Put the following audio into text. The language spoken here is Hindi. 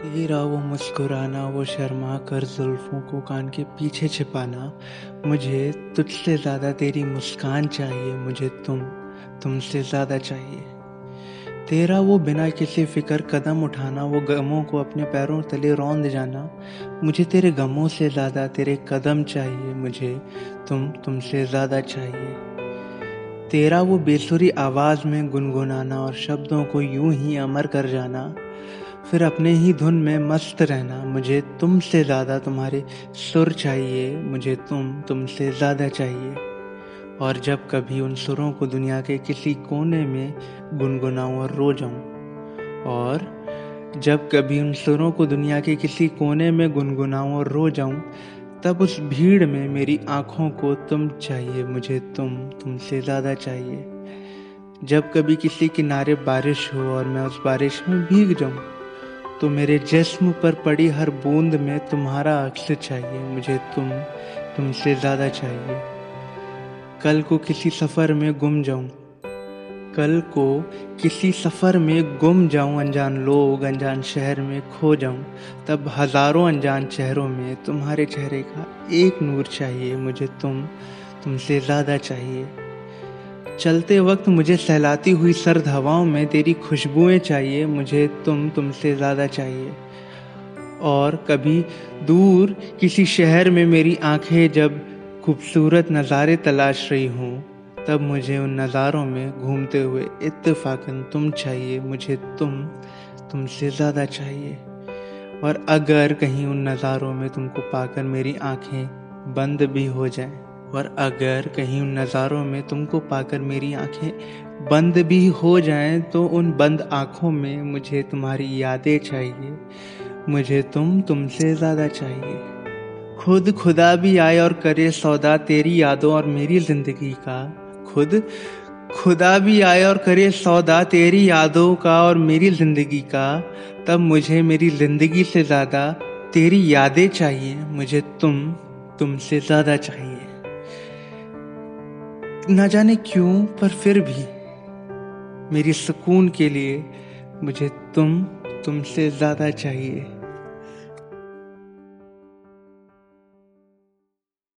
तेरा वो मुस्कुराना, वो शर्मा कर जुल्फ़ों को कान के पीछे छिपाना। मुझे तुझसे ज़्यादा तेरी मुस्कान चाहिए, मुझे तुम, तुमसे ज़्यादा चाहिए। तेरा वो बिना किसी फ़िक्र कदम उठाना, वो गमों को अपने पैरों तले रौंद जाना। मुझे तेरे गमों से ज़्यादा तेरे कदम चाहिए, मुझे तुम, तुमसे ज़्यादा चाहिए। तेरा वो बेसुरी आवाज़ में गुनगुनाना और शब्दों को यूँ ही अमर कर जाना। फिर अपने ही धुन में मस्त रहना। मुझे तुमसे ज़्यादा तुम्हारे सुर चाहिए। मुझे तुम, तुमसे ज़्यादा चाहिए। और जब कभी उन सुरों को दुनिया के किसी कोने में गुनगुनाऊं और रो जाऊँ, और जब कभी उन सुरों को दुनिया के किसी कोने में गुनगुनाऊं और रो जाऊँ, तब उस भीड़ में मेरी आँखों को तुम चाहिए। मुझे तुम, तुमसे ज़्यादा चाहिए। जब कभी किसी किनारे बारिश हो और मैं उस बारिश में भीग जाऊँ तो मेरे जिस्म पर पड़ी हर बूंद में तुम्हारा अक्स चाहिए, मुझे तुम, तुमसे ज़्यादा चाहिए। कल को किसी सफ़र में गुम जाऊँ। कल को किसी सफ़र में गुम जाऊँ, अनजान लोग, अनजान शहर में खो जाऊँ। तब हज़ारों अनजान चेहरों में तुम्हारे चेहरे का एक नूर चाहिए, मुझे तुम, तुमसे ज़्यादा चाहिए। चलते वक्त मुझे सहलाती हुई सर्द हवाओं में तेरी खुशबुएँ चाहिए, मुझे तुम तुमसे ज़्यादा चाहिए। और कभी दूर किसी शहर में मेरी आँखें जब खूबसूरत नज़ारे तलाश रही हूँ, तब मुझे उन नज़ारों में घूमते हुए इत्तेफाकन तुम चाहिए, मुझे तुम तुमसे ज़्यादा चाहिए। और अगर कहीं उन नज़ारों में तुमको पाकर मेरी आँखें बंद भी हो जाएँ और अगर कहीं उन नज़ारों में तुमको पाकर मेरी आँखें बंद भी हो जाएँ तो उन बंद आँखों में मुझे तुम्हारी यादें चाहिए। मुझे तुम तुमसे ज़्यादा चाहिए। खुद खुदा भी आए और करे सौदा तेरी यादों और मेरी ज़िंदगी का। खुद खुदा भी आए और करे सौदा तेरी यादों का और मेरी ज़िंदगी का। तब मुझे मेरी ज़िंदगी से ज़्यादा तेरी यादें चाहिए। मुझे तुम तुमसे ज़्यादा चाहिए। न जाने क्यों, पर फिर भी मेरी सुकून के लिए मुझे तुम, तुमसे ज़्यादा चाहिए।